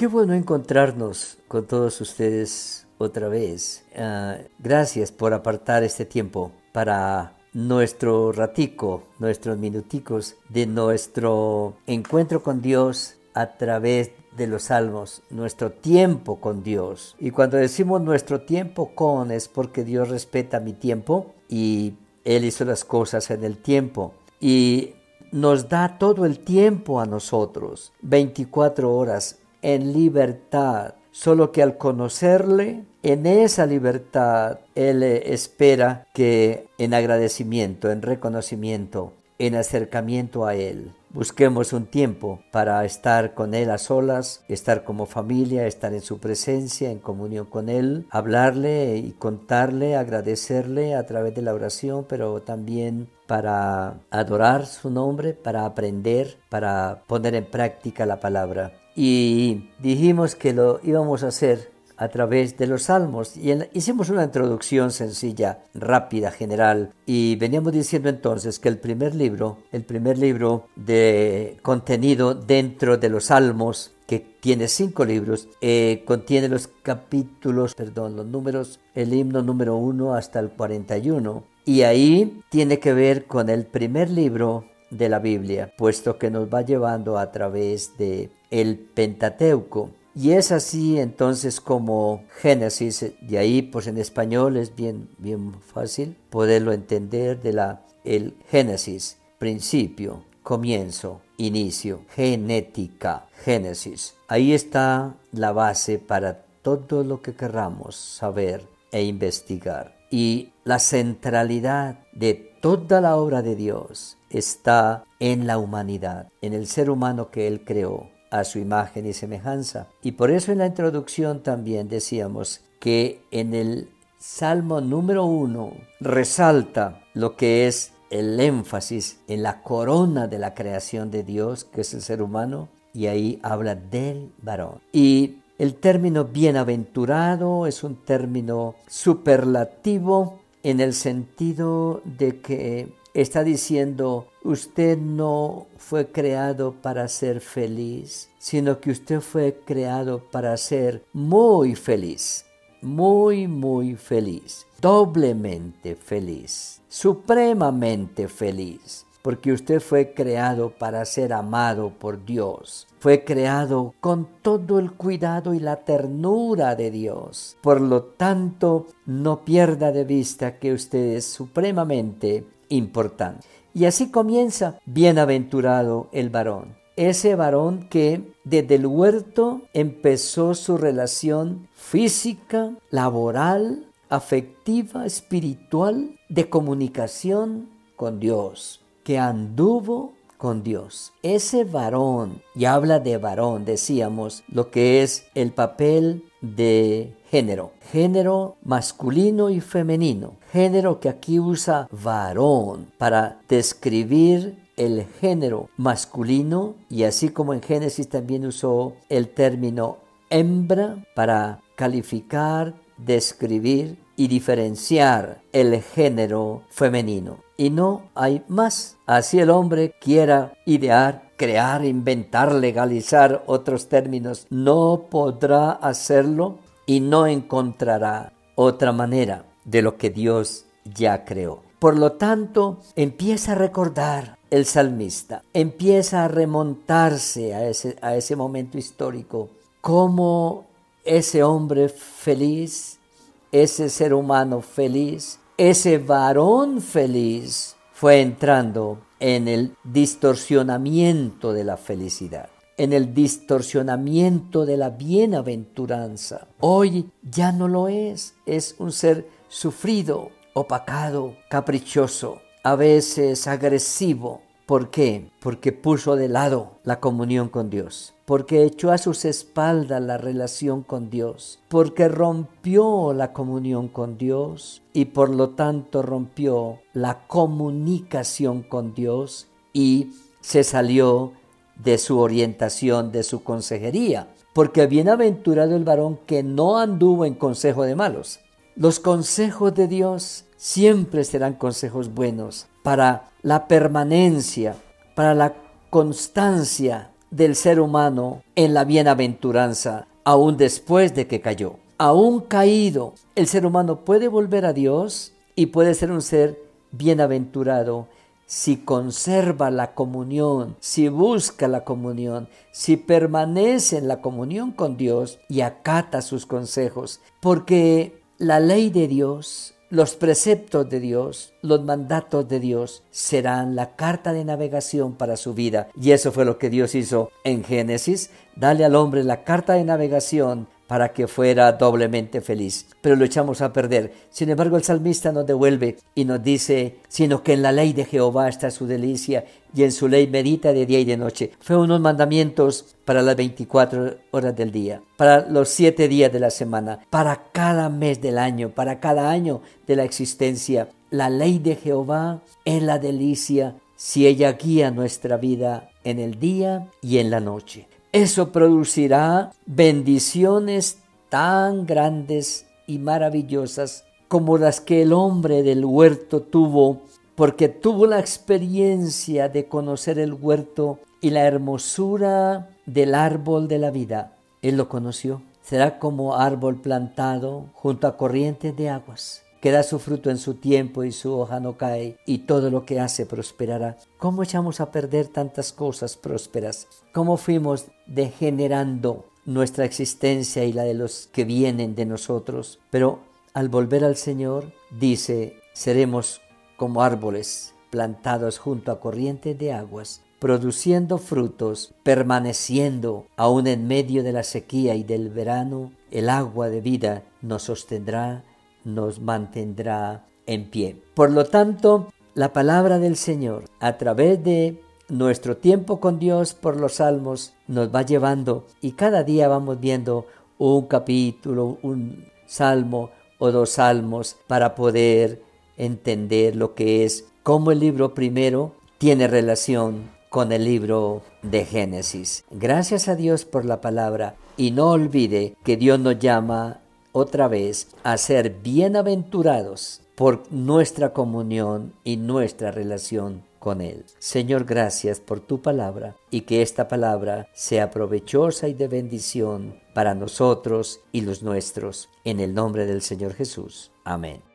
Qué bueno encontrarnos con todos ustedes otra vez. Ah, gracias por apartar este tiempo para nuestro ratico, nuestros minuticos de nuestro encuentro con Dios a través de los salmos, nuestro tiempo con Dios. Y cuando decimos nuestro tiempo con es porque Dios respeta mi tiempo y Él hizo las cosas en el tiempo. Y nos da todo el tiempo a nosotros, 24 horas en libertad. Solo que al conocerle, en esa libertad, Él espera que en agradecimiento, en reconocimiento, en acercamiento a Él, busquemos un tiempo para estar con Él a solas, estar como familia, estar en su presencia, en comunión con Él, hablarle y contarle, agradecerle a través de la oración, pero también para adorar su nombre, para aprender, para poner en práctica la palabra y dijimos que lo íbamos a hacer a través de los salmos. Y hicimos una introducción sencilla, rápida, general y veníamos diciendo entonces que el primer libro, el primer libro de contenido dentro de los salmos que tiene cinco libros, eh, contiene los capítulos, perdón, los números, el himno número 1 hasta el 41 y ahí tiene que ver con el primer libro de la Biblia, puesto que nos va llevando a través de el Pentateuco. Y es así entonces como Génesis, de ahí pues en español es bien, bien fácil poderlo entender de la, el Génesis, principio, comienzo, inicio, genética, Génesis. Ahí está la base para todo lo que querramos saber e investigar. Y la centralidad de toda la obra de Dios está en la humanidad, en el ser humano que Él creó a su imagen y semejanza. Y por eso en la introducción también decíamos que en el Salmo número uno resalta lo que es el énfasis en la corona de la creación de Dios, que es el ser humano, y ahí habla del varón. Y el término bienaventurado es un término superlativo en el sentido de que está diciendo, usted no fue creado para ser feliz, sino que usted fue creado para ser muy feliz, muy, muy feliz, doblemente feliz, supremamente feliz porque usted fue creado para ser amado por Dios. Fue creado con todo el cuidado y la ternura de Dios. Por lo tanto, no pierda de vista que usted es supremamente importante. Y así comienza, bienaventurado el varón. Ese varón que desde el huerto empezó su relación física, laboral, afectiva, espiritual, de comunicación con Dios, que anduvo con Dios. Ese varón, y habla de varón, decíamos, lo que es el papel de género, género masculino y femenino, género que aquí usa varón para describir el género masculino y así como en Génesis también usó el término hembra para calificar, describir y diferenciar el género femenino. Y no hay más. Así el hombre quiera idear crear, inventar, legalizar otros términos, no podrá hacerlo y no encontrará otra manera de lo que Dios ya creó. Por lo tanto, empieza a recordar el salmista, empieza a remontarse a ese, momento histórico, cómo ese hombre feliz, ese ser humano feliz, ese varón feliz fue entrando en el distorsionamiento de la felicidad, en el distorsionamiento de la bienaventuranza. Hoy ya no lo es, es un ser sufrido, opacado, caprichoso, a veces agresivo. ¿Por qué? Porque puso de lado la comunión con Dios. Porque echó a sus espaldas la relación con Dios, porque rompió la comunión con Dios. Y por lo tanto rompió la comunicación con Dios. Y se salió de su orientación, de su consejería, porque bienaventurado el varón que no anduvo en consejo de malos. Los consejos de Dios siempre serán consejos buenos para la permanencia, para la constancia del ser humano en la bienaventuranza, aún después de que cayó. Aún caído, el ser humano puede volver a Dios y puede ser un ser bienaventurado si conserva la comunión, si busca la comunión, si permanece en la comunión con Dios y acata sus consejos, porque la ley de Dios, los preceptos de Dios, los mandatos de Dios serán la carta de navegación para su vida. Y eso fue lo que Dios hizo en Génesis, dale al hombre la carta de navegación para que fuera doblemente feliz. Pero lo echamos a perder. Sin embargo, el salmista nos devuelve y nos dice, sino que en la ley de Jehová está su delicia y en su ley medita de día y de noche. Fue unos mandamientos para las 24 horas del día, para los siete días de la semana, para cada mes del año, para cada año de la existencia. La ley de Jehová es la delicia si ella guía nuestra vida en el día y en la noche. Eso producirá bendiciones tan grandes y maravillosas como las que el hombre del huerto tuvo, porque tuvo la experiencia de conocer el huerto y la hermosura del árbol de la vida. Él lo conoció. Será como árbol plantado junto a corrientes de aguas que da su fruto en su tiempo y su hoja no cae, y todo lo que hace prosperará. ¿Cómo echamos a perder tantas cosas prósperas? ¿Cómo fuimos degenerando nuestra existencia y la de los que vienen de nosotros? Pero al volver al Señor, dice, seremos como árboles plantados junto a corrientes de aguas, produciendo frutos, permaneciendo aún en medio de la sequía y del verano, el agua de vida nos sostendrá nos mantendrá en pie. Por lo tanto, la palabra del Señor a través de nuestro tiempo con Dios por los salmos nos va llevando y cada día vamos viendo un capítulo, un salmo o dos salmos para poder entender lo que es cómo el libro primero tiene relación con el libro de Génesis. Gracias a Dios por la palabra y no olvide que Dios nos llama otra vez a ser bienaventurados por nuestra comunión y nuestra relación con Él. Señor, gracias por tu palabra y que esta palabra sea provechosa y de bendición para nosotros y los nuestros. En el nombre del Señor Jesús. Amén.